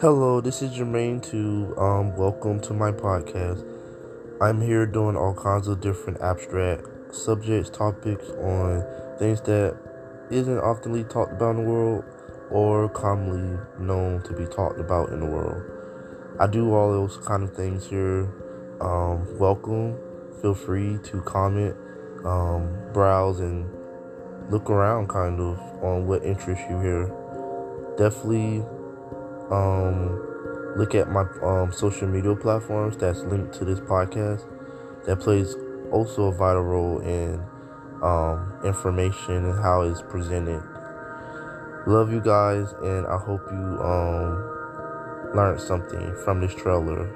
Hello, this is Jermaine to um welcome to my podcast. I'm here doing all kinds of different abstract subjects, topics on things that isn't oftenly talked about in the world or commonly known to be talked about in the world. I do all those kind of things here. Um, welcome. Feel free to comment, um, browse, and look around kind of on what interests you here. Definitely um, look at my um, social media platforms that's linked to this podcast. That plays also a vital role in um, information and how it's presented. Love you guys, and I hope you um, learned something from this trailer.